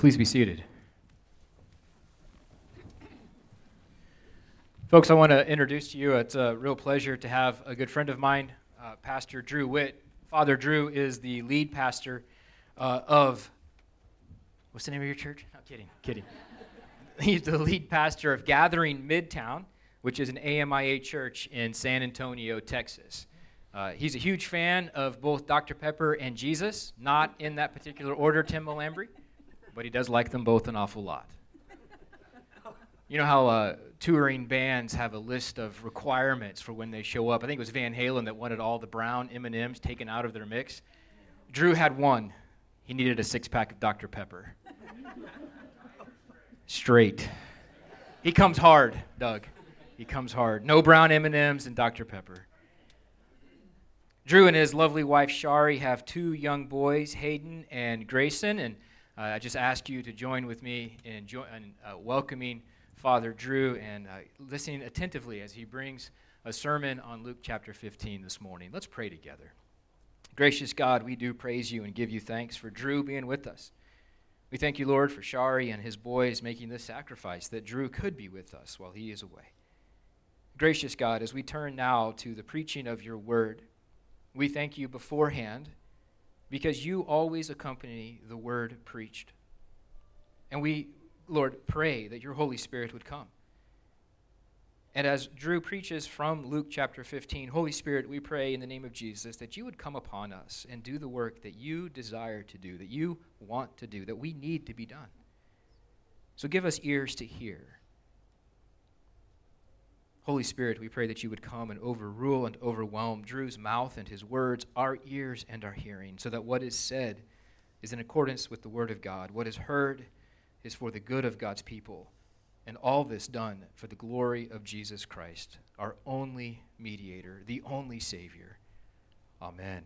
Please be seated. Folks, I want to introduce to you. It's a real pleasure to have a good friend of mine, uh, Pastor Drew Witt. Father Drew is the lead pastor uh, of, what's the name of your church? No, kidding, kidding. He's the lead pastor of Gathering Midtown, which is an AMIA church in San Antonio, Texas. Uh, he's a huge fan of both Dr. Pepper and Jesus, not in that particular order, Tim Malambry but he does like them both an awful lot. You know how uh, touring bands have a list of requirements for when they show up. I think it was Van Halen that wanted all the brown M&Ms taken out of their mix. Drew had one. He needed a six-pack of Dr. Pepper. Straight. He comes hard, Doug. He comes hard. No brown M&Ms and Dr. Pepper. Drew and his lovely wife Shari have two young boys, Hayden and Grayson, and uh, I just ask you to join with me in, jo- in uh, welcoming Father Drew and uh, listening attentively as he brings a sermon on Luke chapter 15 this morning. Let's pray together. Gracious God, we do praise you and give you thanks for Drew being with us. We thank you, Lord, for Shari and his boys making this sacrifice that Drew could be with us while he is away. Gracious God, as we turn now to the preaching of your word, we thank you beforehand because you always accompany the word preached. And we, Lord, pray that your Holy Spirit would come. And as Drew preaches from Luke chapter 15, Holy Spirit, we pray in the name of Jesus that you would come upon us and do the work that you desire to do, that you want to do, that we need to be done. So give us ears to hear Holy Spirit, we pray that you would come and overrule and overwhelm Drew's mouth and his words, our ears and our hearing, so that what is said is in accordance with the Word of God. What is heard is for the good of God's people, and all this done for the glory of Jesus Christ, our only mediator, the only Savior. Amen.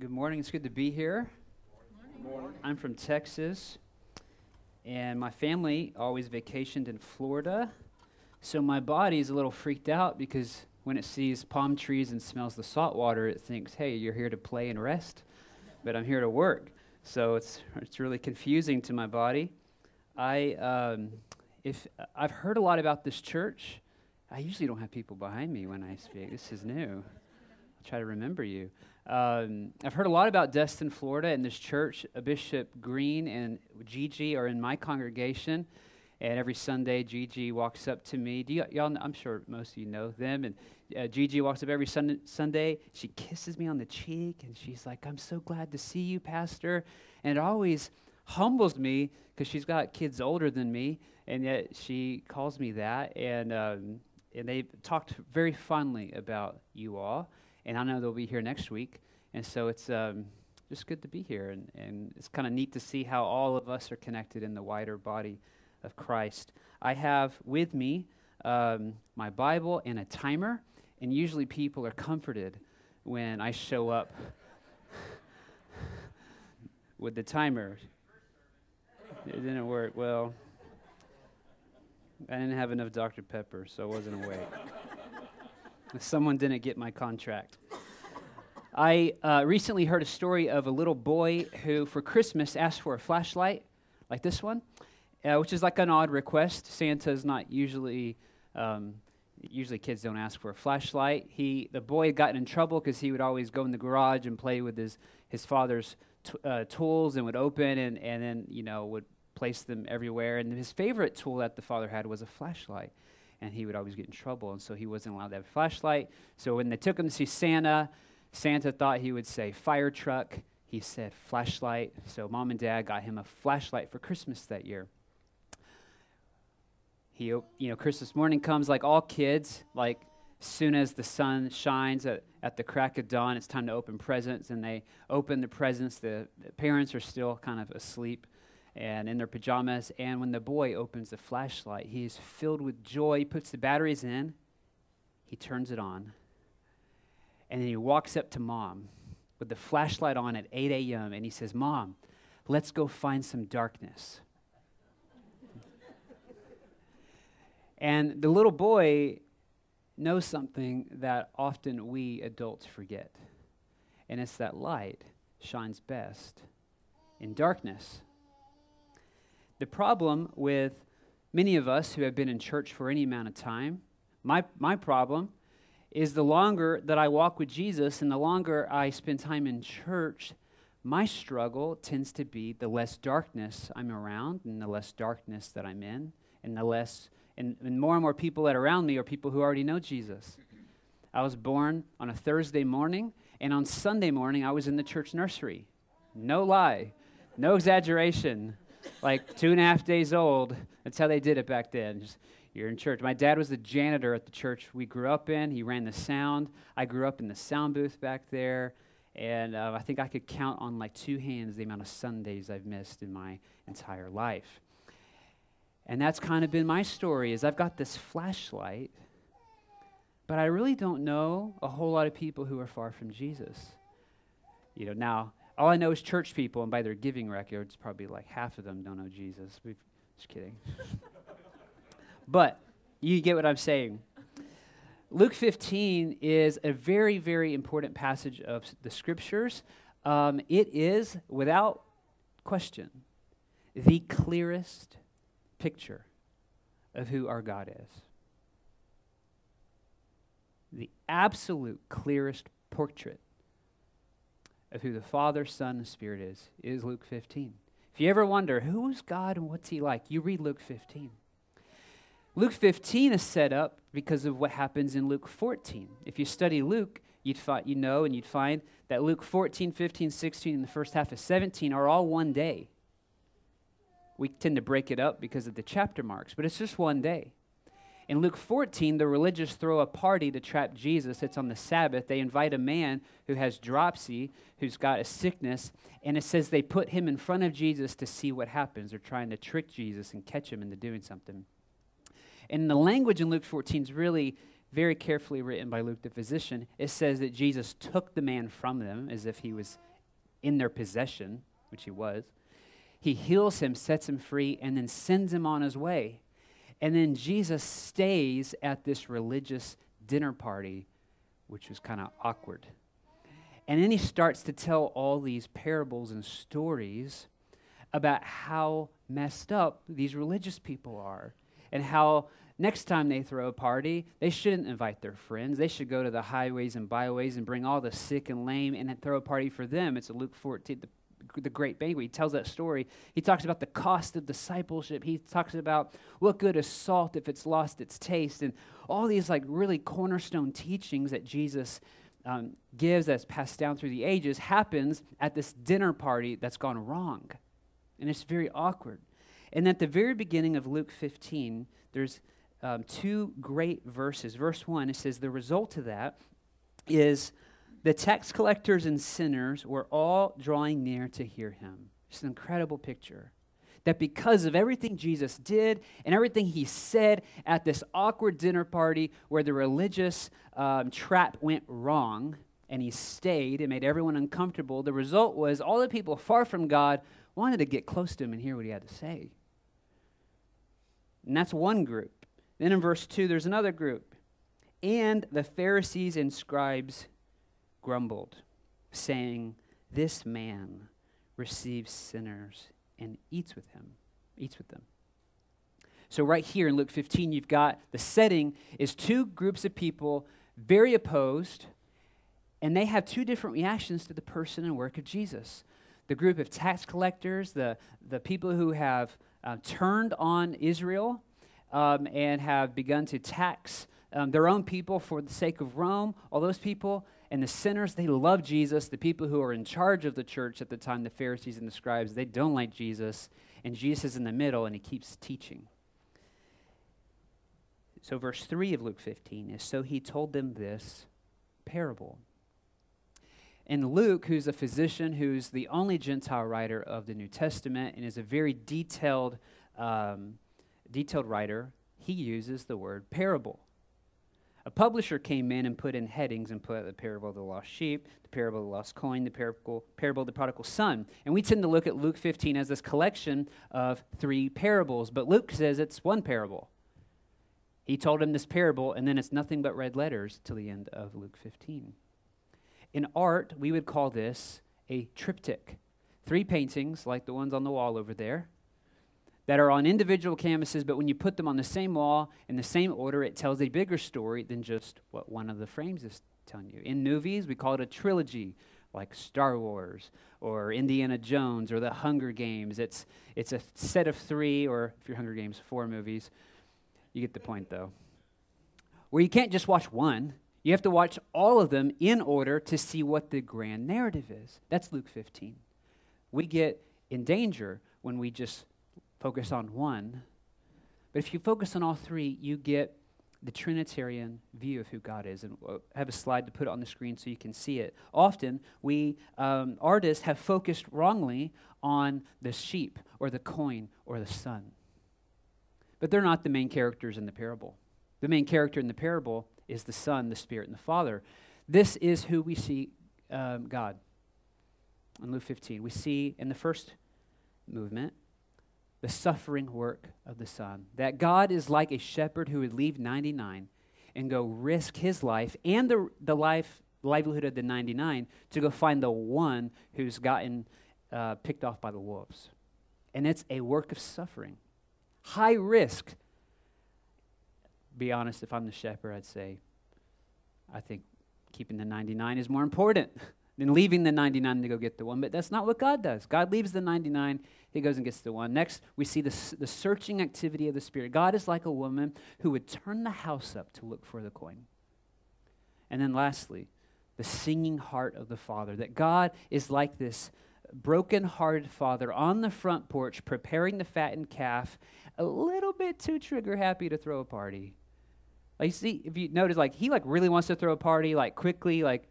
Good morning. It's good to be here. I'm from Texas, and my family always vacationed in Florida. So my body is a little freaked out because when it sees palm trees and smells the salt water, it thinks, hey, you're here to play and rest, but I'm here to work. So it's, it's really confusing to my body. I, um, if, I've heard a lot about this church. I usually don't have people behind me when I speak. This is new. I'll try to remember you. Um, I've heard a lot about Destin, Florida, and this church. Bishop Green and Gigi are in my congregation, and every Sunday Gigi walks up to me. Do y- y'all? I'm sure most of you know them. And uh, Gigi walks up every sun- Sunday. She kisses me on the cheek, and she's like, "I'm so glad to see you, Pastor." And it always humbles me because she's got kids older than me, and yet she calls me that. And um, and they talked very fondly about you all and I know they'll be here next week. And so it's um, just good to be here, and, and it's kind of neat to see how all of us are connected in the wider body of Christ. I have with me um, my Bible and a timer, and usually people are comforted when I show up with the timer. It didn't work well. I didn't have enough Dr. Pepper, so I wasn't awake. Someone didn't get my contract. I uh, recently heard a story of a little boy who, for Christmas, asked for a flashlight like this one, uh, which is like an odd request. Santa is not usually, um, usually kids don't ask for a flashlight. He, the boy had gotten in trouble because he would always go in the garage and play with his, his father's t- uh, tools and would open and, and then, you know, would place them everywhere. And his favorite tool that the father had was a flashlight and he would always get in trouble, and so he wasn't allowed to have a flashlight. So when they took him to see Santa, Santa thought he would say fire truck. He said flashlight. So mom and dad got him a flashlight for Christmas that year. He, you know, Christmas morning comes like all kids, like soon as the sun shines at, at the crack of dawn, it's time to open presents, and they open the presents. The, the parents are still kind of asleep and in their pajamas. And when the boy opens the flashlight, he is filled with joy. He puts the batteries in, he turns it on, and then he walks up to mom with the flashlight on at 8 a.m. and he says, Mom, let's go find some darkness. and the little boy knows something that often we adults forget, and it's that light shines best in darkness. The problem with many of us who have been in church for any amount of time, my, my problem is the longer that I walk with Jesus and the longer I spend time in church, my struggle tends to be the less darkness I'm around and the less darkness that I'm in and the less and, and more and more people that are around me are people who already know Jesus. I was born on a Thursday morning, and on Sunday morning, I was in the church nursery. No lie, no exaggeration. Like two and a half days old. That's how they did it back then. Just, you're in church. My dad was the janitor at the church we grew up in. He ran the sound. I grew up in the sound booth back there. And uh, I think I could count on like two hands the amount of Sundays I've missed in my entire life. And that's kind of been my story is I've got this flashlight, but I really don't know a whole lot of people who are far from Jesus. You know, now all I know is church people, and by their giving records, probably like half of them don't know Jesus. Just kidding. but you get what I'm saying. Luke 15 is a very, very important passage of the scriptures. Um, it is, without question, the clearest picture of who our God is. The absolute clearest portrait of who the Father, Son, and Spirit is, is Luke 15. If you ever wonder, who's God and what's he like, you read Luke 15. Luke 15 is set up because of what happens in Luke 14. If you study Luke, you'd find, you know and you'd find that Luke 14, 15, 16, and the first half of 17 are all one day. We tend to break it up because of the chapter marks, but it's just one day. In Luke 14, the religious throw a party to trap Jesus. It's on the Sabbath. They invite a man who has dropsy, who's got a sickness, and it says they put him in front of Jesus to see what happens. They're trying to trick Jesus and catch him into doing something. And the language in Luke 14 is really very carefully written by Luke the physician. It says that Jesus took the man from them as if he was in their possession, which he was. He heals him, sets him free, and then sends him on his way. And then Jesus stays at this religious dinner party, which was kind of awkward. And then he starts to tell all these parables and stories about how messed up these religious people are and how next time they throw a party, they shouldn't invite their friends. They should go to the highways and byways and bring all the sick and lame and then throw a party for them. It's a Luke 14, the the great banquet. He tells that story. He talks about the cost of discipleship. He talks about what good is salt if it's lost its taste, and all these like really cornerstone teachings that Jesus um, gives that's passed down through the ages happens at this dinner party that's gone wrong, and it's very awkward. And at the very beginning of Luke 15, there's um, two great verses. Verse one, it says the result of that is the tax collectors and sinners were all drawing near to hear him. It's an incredible picture. That because of everything Jesus did and everything he said at this awkward dinner party where the religious um, trap went wrong and he stayed and made everyone uncomfortable, the result was all the people far from God wanted to get close to him and hear what he had to say. And that's one group. Then in verse 2, there's another group. And the Pharisees and scribes grumbled, saying, This man receives sinners and eats with him, eats with them. So, right here in Luke 15, you've got the setting is two groups of people very opposed, and they have two different reactions to the person and work of Jesus. The group of tax collectors, the, the people who have uh, turned on Israel um, and have begun to tax um, their own people for the sake of Rome, all those people and the sinners, they love Jesus. The people who are in charge of the church at the time, the Pharisees and the scribes, they don't like Jesus. And Jesus is in the middle and he keeps teaching. So, verse 3 of Luke 15 is So he told them this parable. And Luke, who's a physician, who's the only Gentile writer of the New Testament and is a very detailed, um, detailed writer, he uses the word parable. A publisher came in and put in headings and put the parable of the lost sheep, the parable of the lost coin, the parable, parable of the prodigal son. And we tend to look at Luke 15 as this collection of three parables, but Luke says it's one parable. He told him this parable, and then it's nothing but red letters till the end of Luke 15. In art, we would call this a triptych. Three paintings, like the ones on the wall over there, that are on individual canvases, but when you put them on the same wall in the same order, it tells a bigger story than just what one of the frames is telling you. In movies, we call it a trilogy, like Star Wars or Indiana Jones or The Hunger Games. It's, it's a set of three, or if you're Hunger Games, four movies. You get the point, though. Where you can't just watch one, you have to watch all of them in order to see what the grand narrative is. That's Luke 15. We get in danger when we just focus on one. But if you focus on all three, you get the Trinitarian view of who God is. And I have a slide to put on the screen so you can see it. Often, we um, artists have focused wrongly on the sheep or the coin or the sun. But they're not the main characters in the parable. The main character in the parable is the Son, the Spirit, and the Father. This is who we see um, God. In Luke 15, we see in the first movement the suffering work of the Son. That God is like a shepherd who would leave 99 and go risk his life and the, the life, livelihood of the 99 to go find the one who's gotten uh, picked off by the wolves. And it's a work of suffering, high risk. Be honest, if I'm the shepherd, I'd say, I think keeping the 99 is more important than leaving the 99 to go get the one. But that's not what God does. God leaves the 99 he goes and gets the one. Next, we see the, the searching activity of the Spirit. God is like a woman who would turn the house up to look for the coin. And then lastly, the singing heart of the Father. That God is like this broken-hearted father on the front porch preparing the fattened calf, a little bit too trigger happy to throw a party. Like you see, if you notice, like he like really wants to throw a party, like quickly, like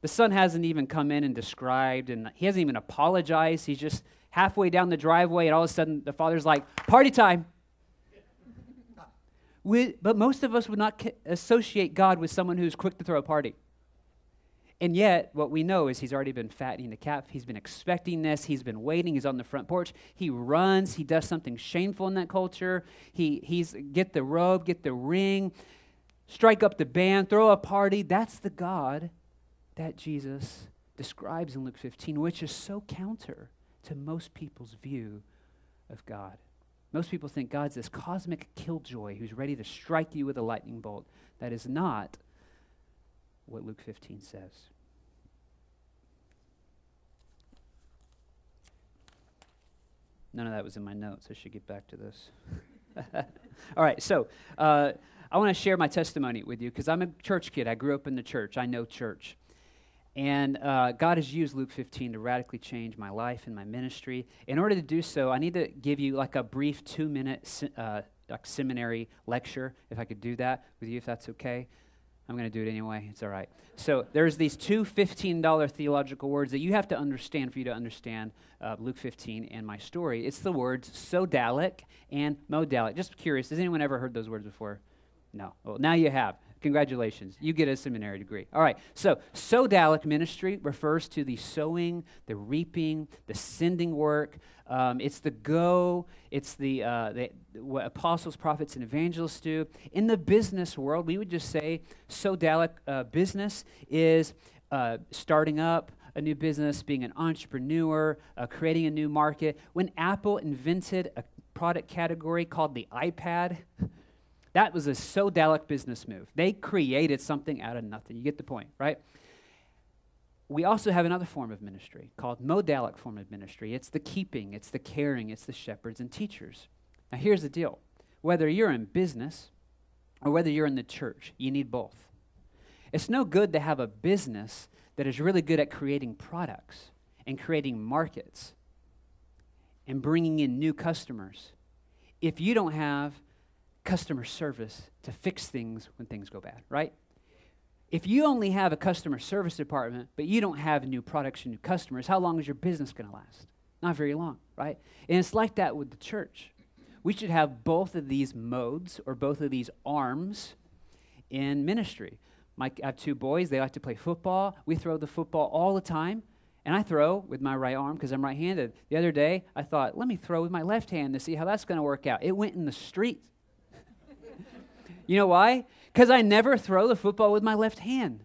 the son hasn't even come in and described, and he hasn't even apologized. He's just halfway down the driveway, and all of a sudden the father's like, Party time. we, but most of us would not associate God with someone who's quick to throw a party. And yet, what we know is he's already been fattening the calf. He's been expecting this. He's been waiting. He's on the front porch. He runs. He does something shameful in that culture. He, he's get the robe, get the ring, strike up the band, throw a party. That's the God that Jesus describes in Luke 15, which is so counter to most people's view of God. Most people think God's this cosmic killjoy who's ready to strike you with a lightning bolt. That is not what Luke 15 says. None of that was in my notes. I should get back to this. All right, so uh, I want to share my testimony with you because I'm a church kid. I grew up in the church, I know church. And uh, God has used Luke 15 to radically change my life and my ministry. In order to do so, I need to give you like a brief two minute uh, like seminary lecture, if I could do that with you, if that's okay. I'm going to do it anyway. It's all right. So there's these two $15 theological words that you have to understand for you to understand uh, Luke 15 and my story. It's the words sodalic and modalic. Just curious, has anyone ever heard those words before? No. Well, now you have. Congratulations. You get a seminary degree. All right. So, sodalic ministry refers to the sowing, the reaping, the sending work. Um, it's the go, it's the, uh, the, what apostles, prophets, and evangelists do. In the business world, we would just say sodalic uh, business is uh, starting up, a new business, being an entrepreneur, uh, creating a new market. When Apple invented a product category called the iPad, that was a sodalic business move. They created something out of nothing. You get the point, right? We also have another form of ministry called modalic form of ministry. It's the keeping, it's the caring, it's the shepherds and teachers. Now, here's the deal whether you're in business or whether you're in the church, you need both. It's no good to have a business that is really good at creating products and creating markets and bringing in new customers if you don't have customer service to fix things when things go bad, right? If you only have a customer service department, but you don't have new products and new customers, how long is your business going to last? Not very long, right? And it's like that with the church. We should have both of these modes or both of these arms in ministry. My, I have two boys. They like to play football. We throw the football all the time. And I throw with my right arm because I'm right handed. The other day, I thought, let me throw with my left hand to see how that's going to work out. It went in the street You know why? Because I never throw the football with my left hand.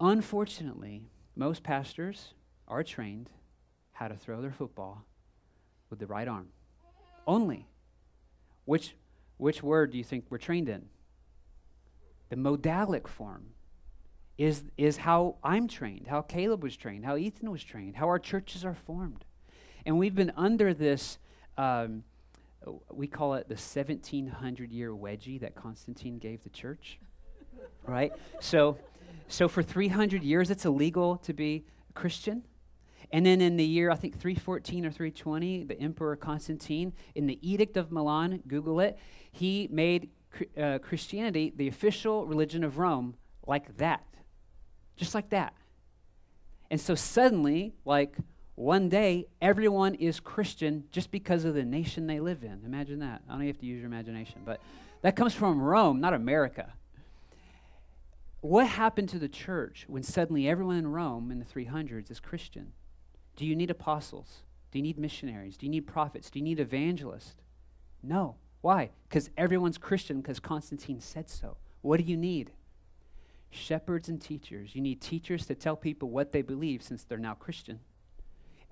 Unfortunately, most pastors are trained how to throw their football with the right arm. Only. Which, which word do you think we're trained in? The modalic form is, is how I'm trained, how Caleb was trained, how Ethan was trained, how our churches are formed. And we've been under this, um, we call it the 1700 year wedgie that Constantine gave the church. right? So, so for 300 years, it's illegal to be Christian. And then in the year, I think 314 or 320, the Emperor Constantine, in the Edict of Milan, Google it, he made uh, Christianity the official religion of Rome like that. Just like that. And so suddenly, like one day, everyone is Christian just because of the nation they live in. Imagine that. I don't have to use your imagination, but that comes from Rome, not America. What happened to the church when suddenly everyone in Rome in the 300s is Christian? Do you need apostles? Do you need missionaries? Do you need prophets? Do you need evangelists? No. Why? Because everyone's Christian because Constantine said so. What do you need? Shepherds and teachers. You need teachers to tell people what they believe since they're now Christian.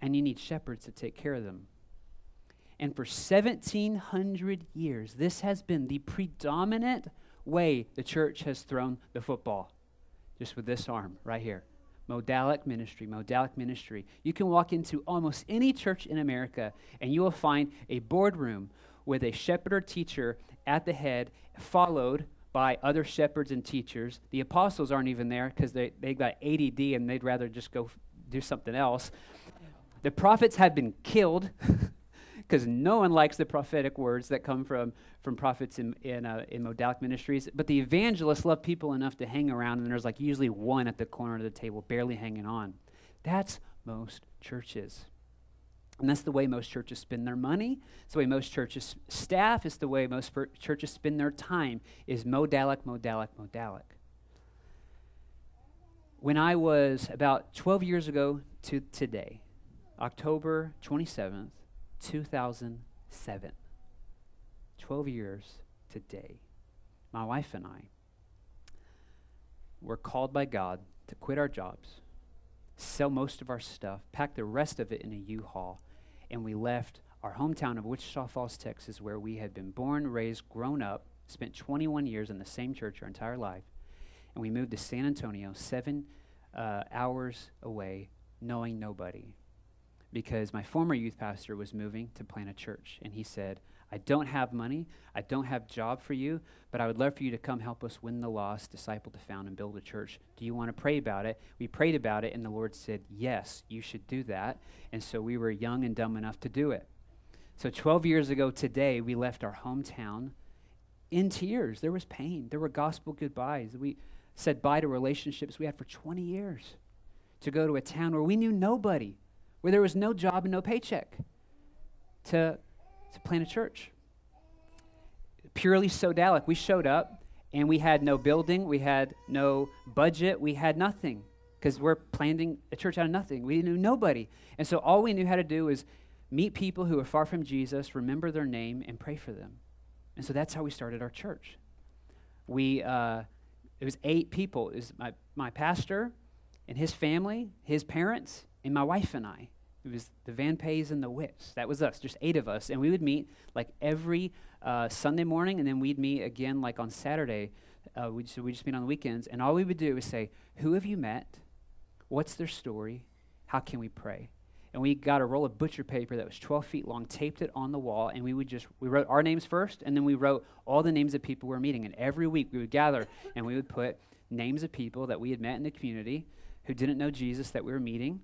And you need shepherds to take care of them. And for 1700 years, this has been the predominant way the church has thrown the football, just with this arm right here. Modalic ministry, modalic ministry. You can walk into almost any church in America and you will find a boardroom with a shepherd or teacher at the head, followed by other shepherds and teachers. The apostles aren't even there because they, they got ADD and they'd rather just go f- do something else. The prophets had been killed because no one likes the prophetic words that come from, from prophets in, in, uh, in modalic ministries. But the evangelists love people enough to hang around, and there's like usually one at the corner of the table, barely hanging on. That's most churches. And that's the way most churches spend their money. It's the way most churches staff. It's the way most per- churches spend their time is modalic, modalic, modalic. When I was about 12 years ago to today, October 27th, 2007. 12 years today. My wife and I were called by God to quit our jobs, sell most of our stuff, pack the rest of it in a U Haul, and we left our hometown of Wichita Falls, Texas, where we had been born, raised, grown up, spent 21 years in the same church our entire life, and we moved to San Antonio, seven uh, hours away, knowing nobody because my former youth pastor was moving to plant a church. And he said, I don't have money, I don't have job for you, but I would love for you to come help us win the lost, disciple to found, and build a church. Do you want to pray about it? We prayed about it, and the Lord said, Yes, you should do that. And so we were young and dumb enough to do it. So 12 years ago today, we left our hometown in tears. There was pain. There were gospel goodbyes. We said bye to relationships we had for 20 years to go to a town where we knew nobody where there was no job and no paycheck to, to plant a church. Purely sodalic. We showed up and we had no building, we had no budget, we had nothing because we're planting a church out of nothing. We knew nobody. And so all we knew how to do is meet people who are far from Jesus, remember their name, and pray for them. And so that's how we started our church. We, uh, it was eight people. It was my, my pastor and his family, his parents, and my wife and I. It was the Van Pays and the Wits. That was us, just eight of us. And we would meet like every uh, Sunday morning, and then we'd meet again like on Saturday. Uh, we'd, so we just meet on the weekends. And all we would do was say, Who have you met? What's their story? How can we pray? And we got a roll of butcher paper that was 12 feet long, taped it on the wall, and we would just, we wrote our names first, and then we wrote all the names of people we were meeting. And every week we would gather and we would put names of people that we had met in the community who didn't know Jesus that we were meeting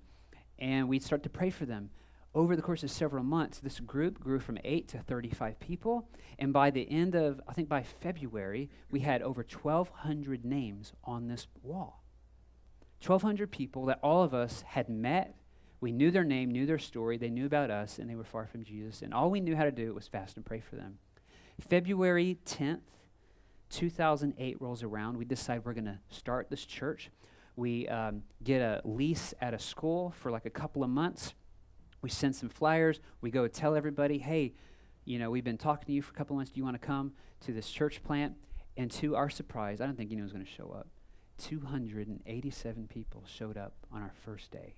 and we'd start to pray for them. Over the course of several months, this group grew from 8 to 35 people, and by the end of, I think by February, we had over 1,200 names on this wall. 1,200 people that all of us had met. We knew their name, knew their story, they knew about us, and they were far from Jesus, and all we knew how to do was fast and pray for them. February 10th, 2008 rolls around. We decide we're going to start this church. We um, get a lease at a school for like a couple of months. We send some flyers. We go tell everybody, hey, you know, we've been talking to you for a couple months. Do you want to come to this church plant? And to our surprise, I don't think anyone was going to show up. 287 people showed up on our first day.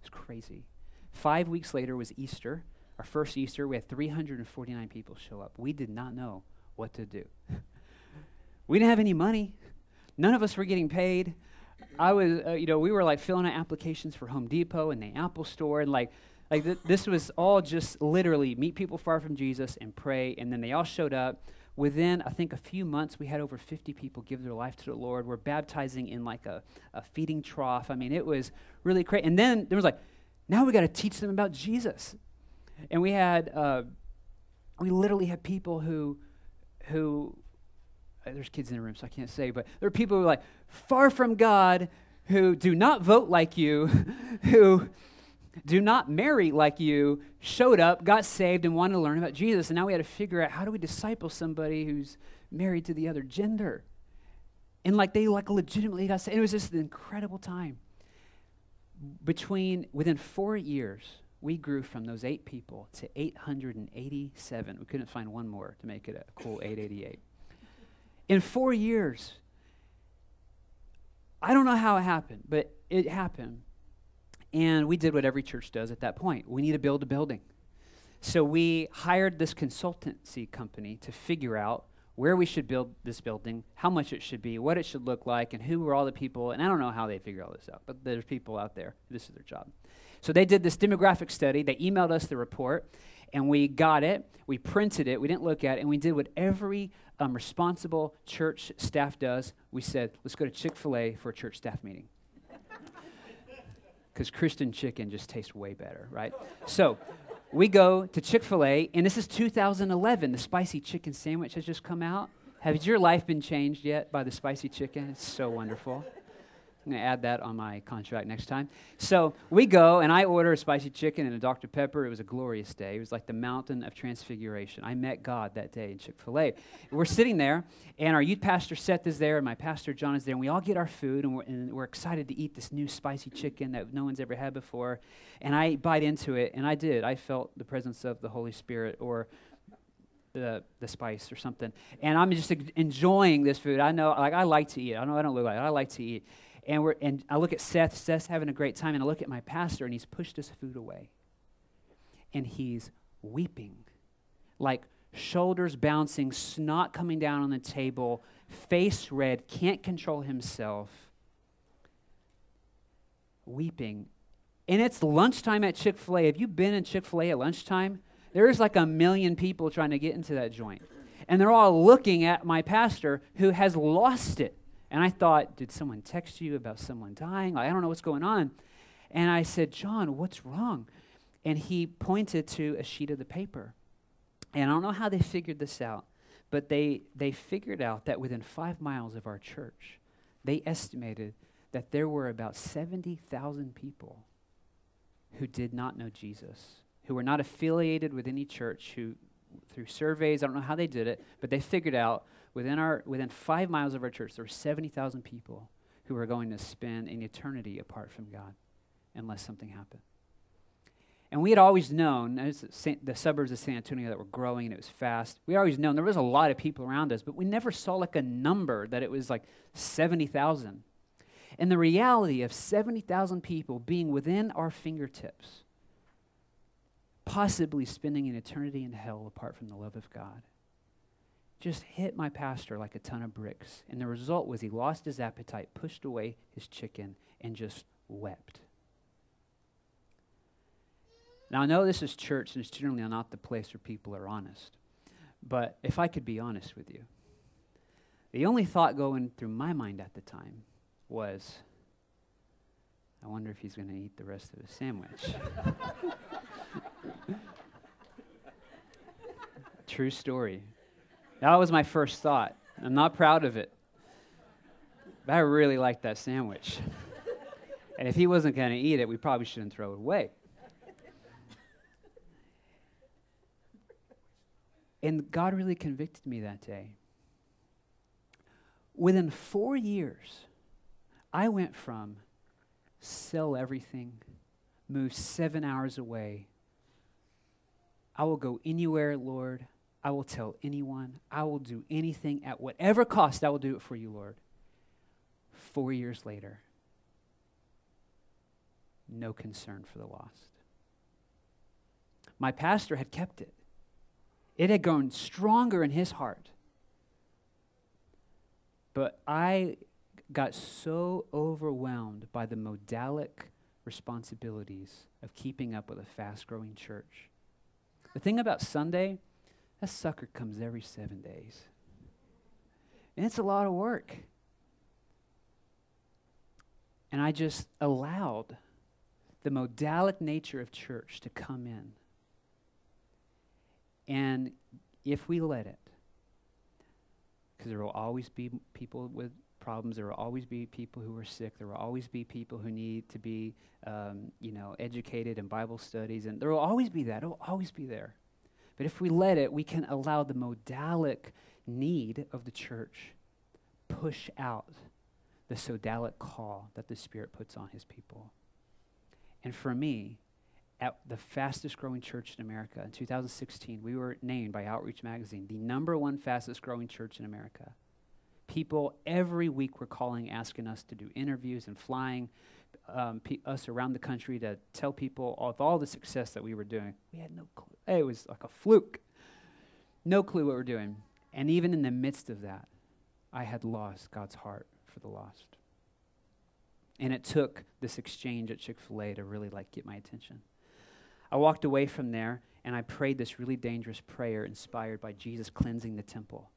It's crazy. Five weeks later was Easter, our first Easter. We had 349 people show up. We did not know what to do. we didn't have any money. None of us were getting paid. I was, uh, you know, we were like filling out applications for Home Depot and the Apple Store, and like, like th- this was all just literally meet people far from Jesus and pray. And then they all showed up. Within, I think, a few months, we had over 50 people give their life to the Lord. We're baptizing in like a, a feeding trough. I mean, it was really crazy. And then there was like, now we got to teach them about Jesus. And we had, uh, we literally had people who, who, there's kids in the room, so I can't say, but there are people who are like far from God, who do not vote like you, who do not marry like you, showed up, got saved, and wanted to learn about Jesus. And now we had to figure out how do we disciple somebody who's married to the other gender. And like they like legitimately got saved. It was just an incredible time. Between within four years, we grew from those eight people to 887. We couldn't find one more to make it a cool 888. In four years, I don't know how it happened, but it happened. And we did what every church does at that point. We need to build a building. So we hired this consultancy company to figure out where we should build this building, how much it should be, what it should look like, and who were all the people. And I don't know how they figure all this out, but there's people out there. This is their job. So they did this demographic study. They emailed us the report, and we got it. We printed it. We didn't look at it, and we did what every um, responsible church staff does. We said, let's go to Chick fil A for a church staff meeting because Christian chicken just tastes way better, right? So we go to Chick fil A, and this is 2011. The spicy chicken sandwich has just come out. Has your life been changed yet by the spicy chicken? It's so wonderful. I'm going to add that on my contract next time. So we go, and I order a spicy chicken and a Dr. Pepper. It was a glorious day. It was like the mountain of transfiguration. I met God that day in Chick fil A. We're sitting there, and our youth pastor Seth is there, and my pastor John is there, and we all get our food, and we're, and we're excited to eat this new spicy chicken that no one's ever had before. And I bite into it, and I did. I felt the presence of the Holy Spirit, or the, the spice or something. And I'm just enjoying this food. I know, like, I like to eat. I know I don't look like it. I like to eat. And, we're, and I look at Seth, Seth's having a great time, and I look at my pastor, and he's pushed his food away. And he's weeping, like shoulders bouncing, snot coming down on the table, face red, can't control himself, weeping. And it's lunchtime at Chick fil A. Have you been in Chick fil A at lunchtime? There's like a million people trying to get into that joint. And they're all looking at my pastor who has lost it. And I thought, did someone text you about someone dying? I don't know what's going on. And I said, John, what's wrong? And he pointed to a sheet of the paper. And I don't know how they figured this out, but they, they figured out that within five miles of our church, they estimated that there were about 70,000 people who did not know Jesus, who were not affiliated with any church, who, through surveys, I don't know how they did it, but they figured out within, our, within five miles of our church, there were 70,000 people who were going to spend an eternity apart from God unless something happened. And we had always known, the suburbs of San Antonio that were growing and it was fast. We always known there was a lot of people around us, but we never saw like a number that it was like 70,000. And the reality of 70,000 people being within our fingertips, possibly spending an eternity in hell apart from the love of God, just hit my pastor like a ton of bricks. And the result was he lost his appetite, pushed away his chicken, and just wept. Now, I know this is church, and it's generally not the place where people are honest. But if I could be honest with you, the only thought going through my mind at the time was, I wonder if he's going to eat the rest of his sandwich. True story. That was my first thought. I'm not proud of it. But I really liked that sandwich. and if he wasn't going to eat it, we probably shouldn't throw it away. And God really convicted me that day. Within four years, I went from sell everything, move seven hours away, I will go anywhere, Lord. I will tell anyone. I will do anything at whatever cost. I will do it for you, Lord. Four years later, no concern for the lost. My pastor had kept it, it had grown stronger in his heart. But I got so overwhelmed by the modalic responsibilities of keeping up with a fast growing church. The thing about Sunday, that sucker comes every seven days. And it's a lot of work. And I just allowed the modalic nature of church to come in. And if we let it, because there will always be people with problems. There will always be people who are sick. There will always be people who need to be, um, you know, educated in Bible studies, and there will always be that. It will always be there. But if we let it, we can allow the modalic need of the church push out the sodalic call that the Spirit puts on His people. And for me, at the fastest growing church in America in 2016, we were named by Outreach Magazine the number one fastest growing church in America. People every week were calling, asking us to do interviews and flying um, pe- us around the country to tell people of all the success that we were doing. We had no clue. It was like a fluke. No clue what we're doing. And even in the midst of that, I had lost God's heart for the lost. And it took this exchange at Chick fil A to really like get my attention. I walked away from there and I prayed this really dangerous prayer inspired by Jesus cleansing the temple.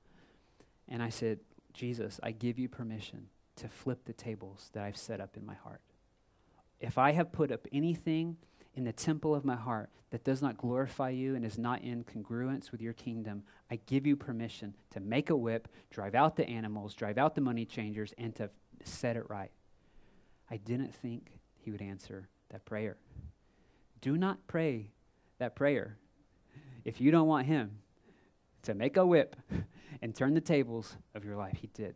And I said, Jesus, I give you permission to flip the tables that I've set up in my heart. If I have put up anything in the temple of my heart that does not glorify you and is not in congruence with your kingdom, I give you permission to make a whip, drive out the animals, drive out the money changers, and to set it right. I didn't think he would answer that prayer do not pray that prayer if you don't want Him to make a whip and turn the tables of your life. He did.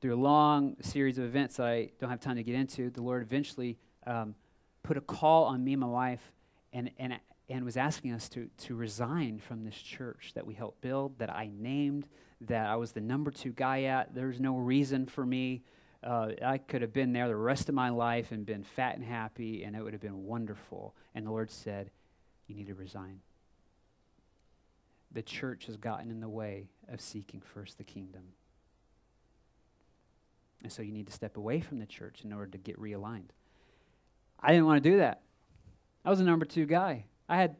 Through a long series of events that I don't have time to get into, the Lord eventually um, put a call on me and my wife and, and, and was asking us to, to resign from this church that we helped build, that I named, that I was the number two guy at. There's no reason for me uh, I could have been there the rest of my life and been fat and happy, and it would have been wonderful. And the Lord said, You need to resign. The church has gotten in the way of seeking first the kingdom. And so you need to step away from the church in order to get realigned. I didn't want to do that. I was a number two guy. I had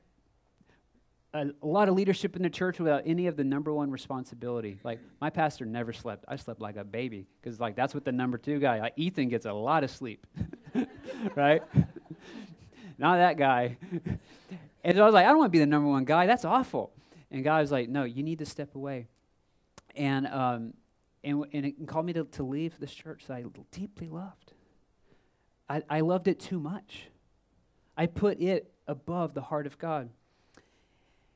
a, a, lot of leadership in the church without any of the number one responsibility. Like my pastor never slept. I slept like a baby because like that's what the number two guy. Like Ethan gets a lot of sleep, right? Not that guy. and so I was like, I don't want to be the number one guy. That's awful. And God was like, No, you need to step away. And um, and and it called me to, to leave this church that I deeply loved. I, I loved it too much. I put it above the heart of God.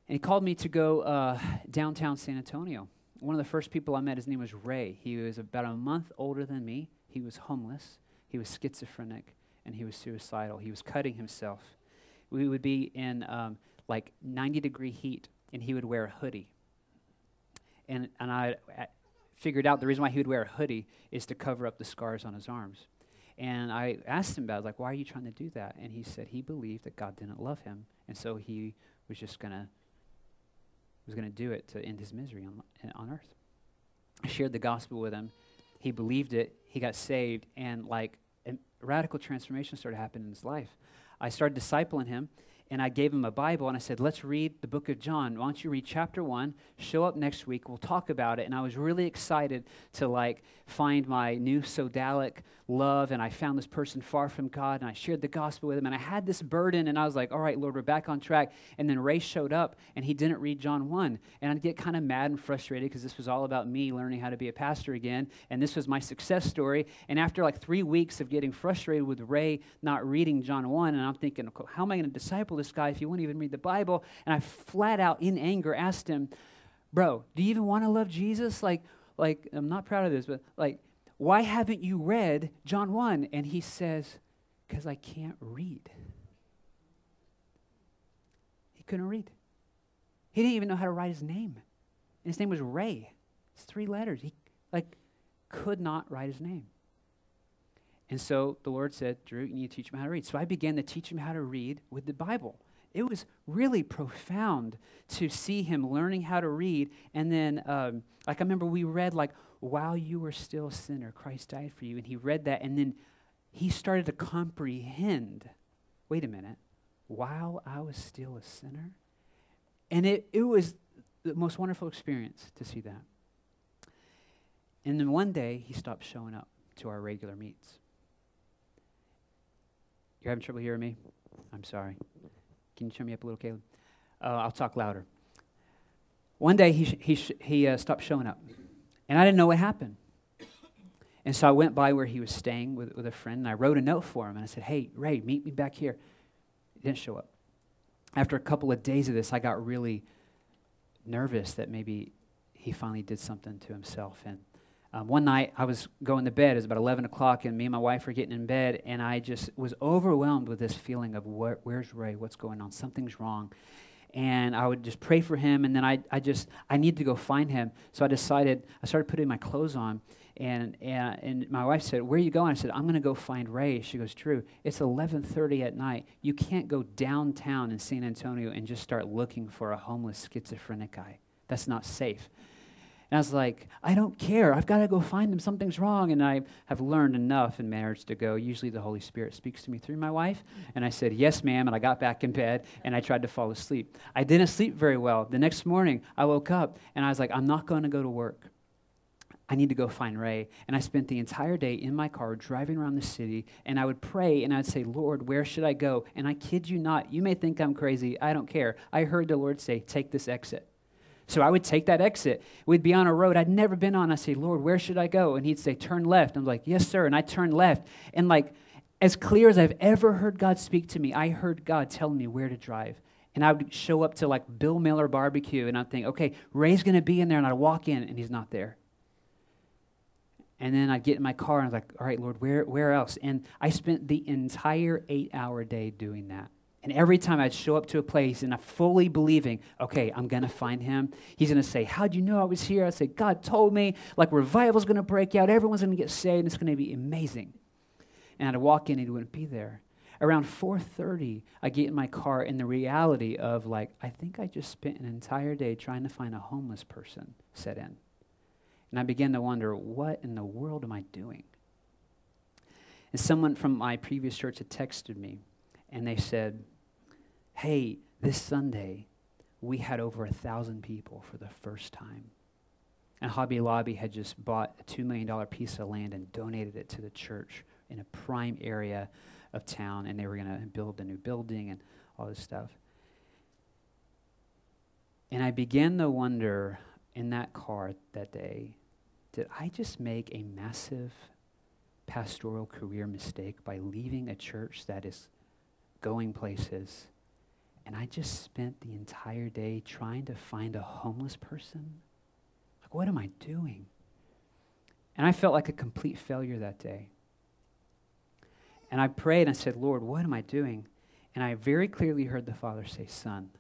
And he called me to go uh, downtown San Antonio. One of the first people I met, his name was Ray. He was about a month older than me. He was homeless, he was schizophrenic, and he was suicidal. He was cutting himself. We would be in um, like 90 degree heat, and he would wear a hoodie. And, and I, I figured out the reason why he would wear a hoodie is to cover up the scars on his arms. And I asked him about it, like, why are you trying to do that? And he said he believed that God didn't love him, and so he was just going to was going to do it to end his misery on, on earth. I shared the gospel with him. He believed it. He got saved, and like a radical transformation started happening in his life. I started discipling him, and I gave him a Bible and I said, Let's read the book of John. Why don't you read chapter one? Show up next week. We'll talk about it. And I was really excited to like find my new sodalic love. And I found this person far from God and I shared the gospel with him. And I had this burden and I was like, All right, Lord, we're back on track. And then Ray showed up and he didn't read John 1. And I'd get kind of mad and frustrated because this was all about me learning how to be a pastor again. And this was my success story. And after like three weeks of getting frustrated with Ray not reading John 1, and I'm thinking, How am I going to disciple? This guy if he won't even read the Bible. And I flat out, in anger, asked him, Bro, do you even want to love Jesus? Like, like, I'm not proud of this, but like, why haven't you read John 1? And he says, Because I can't read. He couldn't read. He didn't even know how to write his name. And his name was Ray. It's three letters. He like could not write his name. And so the Lord said, Drew, you need to teach him how to read. So I began to teach him how to read with the Bible. It was really profound to see him learning how to read. And then, um, like, I remember we read, like, while you were still a sinner, Christ died for you. And he read that, and then he started to comprehend wait a minute, while I was still a sinner? And it, it was the most wonderful experience to see that. And then one day, he stopped showing up to our regular meets. You're having trouble hearing me? I'm sorry. Can you turn me up a little, Caleb? Uh, I'll talk louder. One day, he, sh- he, sh- he uh, stopped showing up. And I didn't know what happened. And so I went by where he was staying with, with a friend, and I wrote a note for him. And I said, Hey, Ray, meet me back here. He didn't show up. After a couple of days of this, I got really nervous that maybe he finally did something to himself. And um, one night I was going to bed. It was about 11 o'clock, and me and my wife were getting in bed, and I just was overwhelmed with this feeling of where, where's Ray? What's going on? Something's wrong. And I would just pray for him, and then I, I just, I need to go find him. So I decided, I started putting my clothes on, and, and, and my wife said, where are you going? I said, I'm going to go find Ray. She goes, Drew. it's 11.30 at night. You can't go downtown in San Antonio and just start looking for a homeless schizophrenic guy. That's not safe. And I was like, I don't care. I've got to go find him. Something's wrong. And I have learned enough in marriage to go. Usually the Holy Spirit speaks to me through my wife. And I said, Yes, ma'am. And I got back in bed and I tried to fall asleep. I didn't sleep very well. The next morning, I woke up and I was like, I'm not going to go to work. I need to go find Ray. And I spent the entire day in my car driving around the city, and I would pray and I'd say, Lord, where should I go? And I kid you not, you may think I'm crazy. I don't care. I heard the Lord say, Take this exit. So I would take that exit. We'd be on a road I'd never been on. I'd say, Lord, where should I go? And he'd say, Turn left. I'm like, Yes, sir. And I turn left. And like, as clear as I've ever heard God speak to me, I heard God telling me where to drive. And I would show up to like Bill Miller barbecue and I'd think, okay, Ray's gonna be in there, and I'd walk in and he's not there. And then I'd get in my car and I was like, all right, Lord, where, where else? And I spent the entire eight hour day doing that. And every time I'd show up to a place and I'm fully believing, okay, I'm going to find him. He's going to say, How'd you know I was here? I'd say, God told me, like revival's going to break out. Everyone's going to get saved. And it's going to be amazing. And I'd walk in and he wouldn't be there. Around 4.30, I get in my car and the reality of like, I think I just spent an entire day trying to find a homeless person set in. And I began to wonder, what in the world am I doing? And someone from my previous church had texted me and they said, hey, this Sunday, we had over a thousand people for the first time. And Hobby Lobby had just bought a $2 million piece of land and donated it to the church in a prime area of town, and they were going to build a new building and all this stuff. And I began to wonder in that car that day did I just make a massive pastoral career mistake by leaving a church that is going places and I just spent the entire day trying to find a homeless person. Like, what am I doing? And I felt like a complete failure that day. And I prayed and I said, Lord, what am I doing? And I very clearly heard the Father say, Son,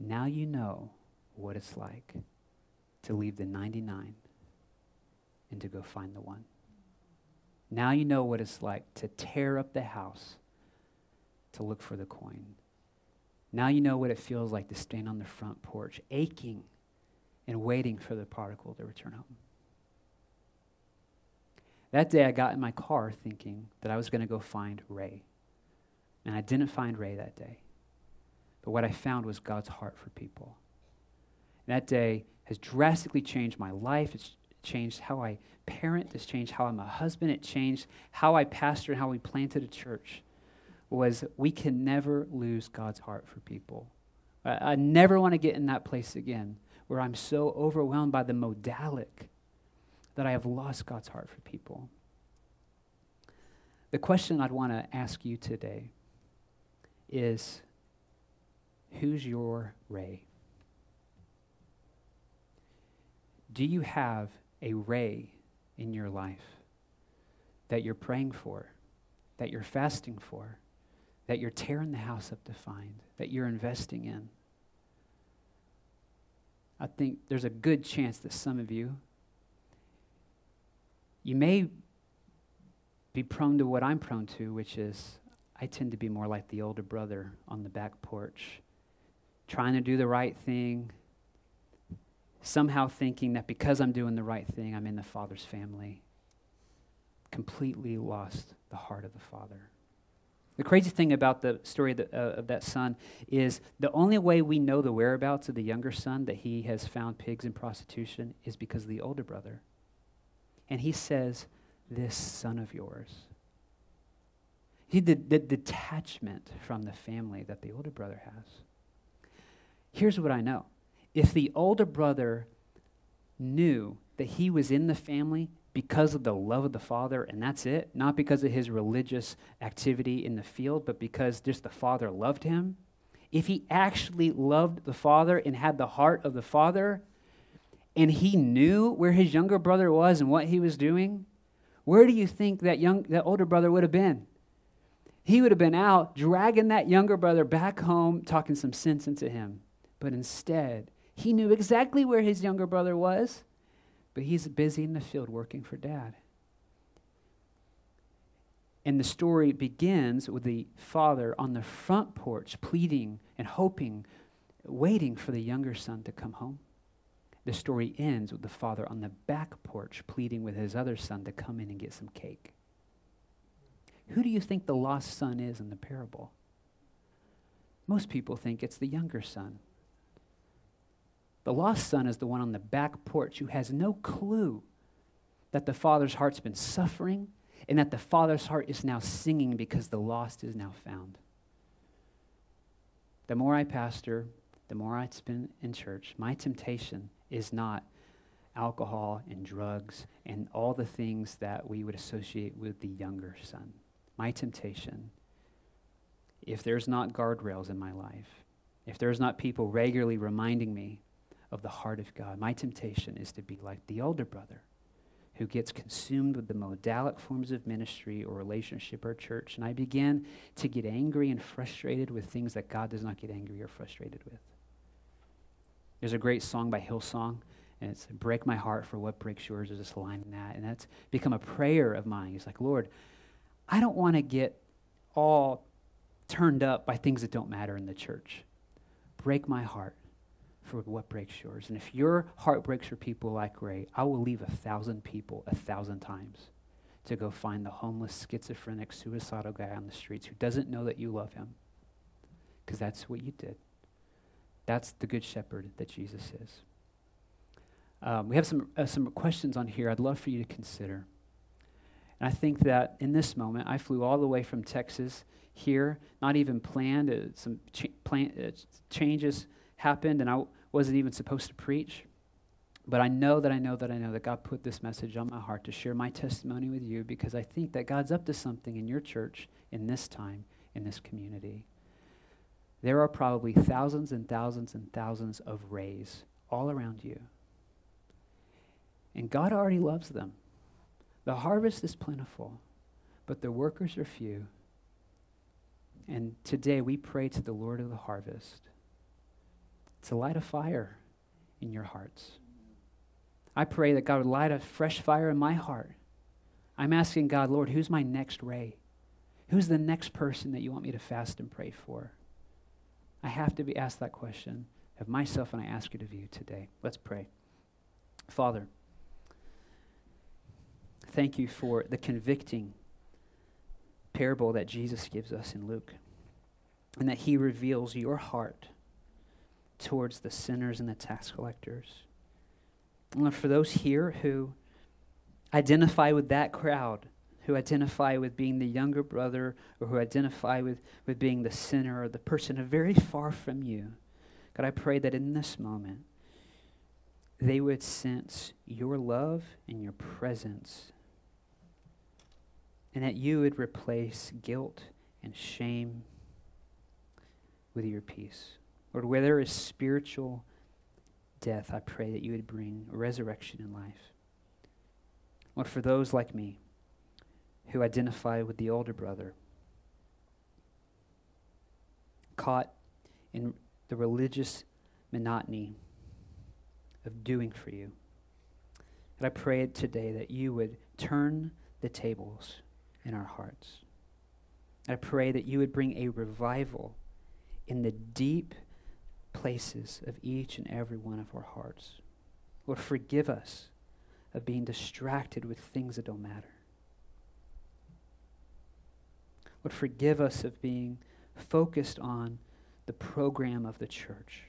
now you know what it's like to leave the 99 and to go find the one. Now you know what it's like to tear up the house to look for the coin. Now you know what it feels like to stand on the front porch, aching and waiting for the prodigal to return home. That day, I got in my car thinking that I was going to go find Ray. And I didn't find Ray that day. But what I found was God's heart for people. And that day has drastically changed my life. It's changed how I parent. It's changed how I'm a husband. It changed how I pastor and how we planted a church was we can never lose God's heart for people. I, I never want to get in that place again where I'm so overwhelmed by the modalic that I have lost God's heart for people. The question I'd want to ask you today is who's your Ray? Do you have a Ray in your life that you're praying for, that you're fasting for, that you're tearing the house up to find, that you're investing in. I think there's a good chance that some of you, you may be prone to what I'm prone to, which is I tend to be more like the older brother on the back porch, trying to do the right thing, somehow thinking that because I'm doing the right thing, I'm in the Father's family. Completely lost the heart of the Father. The crazy thing about the story uh, of, that son is the only way we know the whereabouts of the younger son that he has found pigs in prostitution is because of the older brother. And he says, This son of yours. He, the, the detachment from the family that the older brother has. Here's what I know if the older brother knew that he was in the family because of the love of the father and that's it. Not because of his religious activity in the field but because just the father loved him. If he actually loved the father and had the heart of the father and he knew where his younger brother was and what he was doing where do you think that young that older brother would have been? He would have been out dragging that younger brother back home talking some sense into him. But instead he knew exactly where his younger brother was, but he's busy in the field working for dad. And the story begins with the father on the front porch pleading and hoping, waiting for the younger son to come home. The story ends with the father on the back porch pleading with his other son to come in and get some cake. Who do you think the lost son is in the parable? Most people think it's the younger son. The lost son is the one on the back porch who has no clue that the father's heart's been suffering and that the father's heart is now singing because the lost is now found. The more I pastor, the more I spend in church, my temptation is not alcohol and drugs and all the things that we would associate with the younger son. My temptation, if there's not guardrails in my life, if there's not people regularly reminding me of the heart of God. My temptation is to be like the older brother who gets consumed with the modalic forms of ministry or relationship or church. And I begin to get angry and frustrated with things that God does not get angry or frustrated with. There's a great song by Hillsong, and it's Break My Heart for What Breaks Yours. There's this line in that. And that's become a prayer of mine. He's like, Lord, I don't want to get all turned up by things that don't matter in the church. Break my heart for what breaks yours. And if your heart breaks for people like Ray, I will leave a thousand people a thousand times to go find the homeless, schizophrenic, suicidal guy on the streets who doesn't know that you love him. Because that's what you did. That's the good shepherd that Jesus is. Um, we have some, uh, some questions on here I'd love for you to consider. And I think that in this moment, I flew all the way from Texas here, not even planned. Uh, some ch- plan- uh, changes happened, and I wasn't even supposed to preach. But I know that I know that I know that God put this message on my heart to share my testimony with you because I think that God's up to something in your church in this time, in this community. There are probably thousands and thousands and thousands of rays all around you. And God already loves them. The harvest is plentiful, but the workers are few. And today we pray to the Lord of the harvest to light a fire in your hearts. I pray that God would light a fresh fire in my heart. I'm asking God, Lord, who's my next ray? Who's the next person that you want me to fast and pray for? I have to be asked that question of myself, and I ask it of you today. Let's pray. Father, thank you for the convicting parable that Jesus gives us in Luke, and that he reveals your heart towards the sinners and the tax collectors. And for those here who identify with that crowd, who identify with being the younger brother, or who identify with, with being the sinner or the person very far from you, God, I pray that in this moment, they would sense your love and your presence, and that you would replace guilt and shame with your peace. Lord, where there is spiritual death, I pray that you would bring resurrection in life. Lord, for those like me who identify with the older brother, caught in the religious monotony of doing for you. And I pray today that you would turn the tables in our hearts. I pray that you would bring a revival in the deep places of each and every one of our hearts. Lord, forgive us of being distracted with things that don't matter. Lord, forgive us of being focused on the program of the church.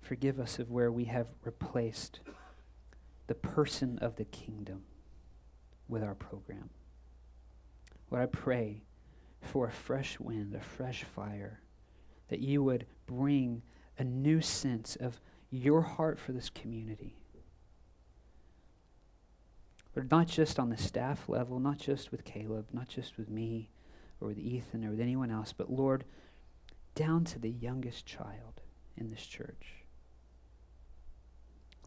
Forgive us of where we have replaced the person of the kingdom with our program. Lord, I pray for a fresh wind, a fresh fire, that you would bring a new sense of your heart for this community. Lord, not just on the staff level, not just with Caleb, not just with me or with Ethan or with anyone else, but Lord, down to the youngest child in this church.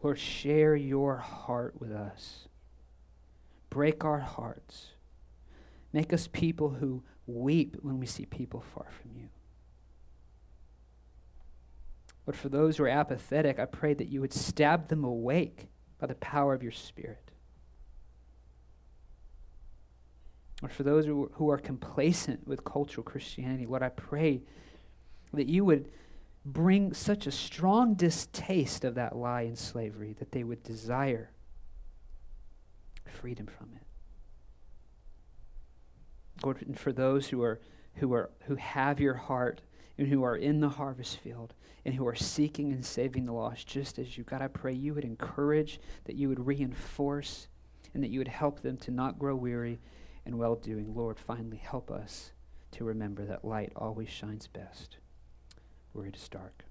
Lord, share your heart with us. Break our hearts. Make us people who weep when we see people far from you. But for those who are apathetic, I pray that you would stab them awake by the power of your Spirit. Or for those who, are complacent with cultural Christianity, Lord, I pray that you would bring such a strong distaste of that lie and slavery that they would desire freedom from it. Lord, and for those who are who are who have your heart and who are in the harvest field and who are seeking and saving the lost just as you God I pray you would encourage that you would reinforce and that you would help them to not grow weary in well doing Lord finally help us to remember that light always shines best where it is dark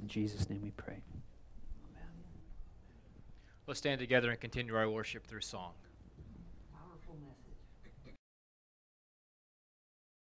in Jesus name we pray Amen. Let's stand together and continue our worship through song.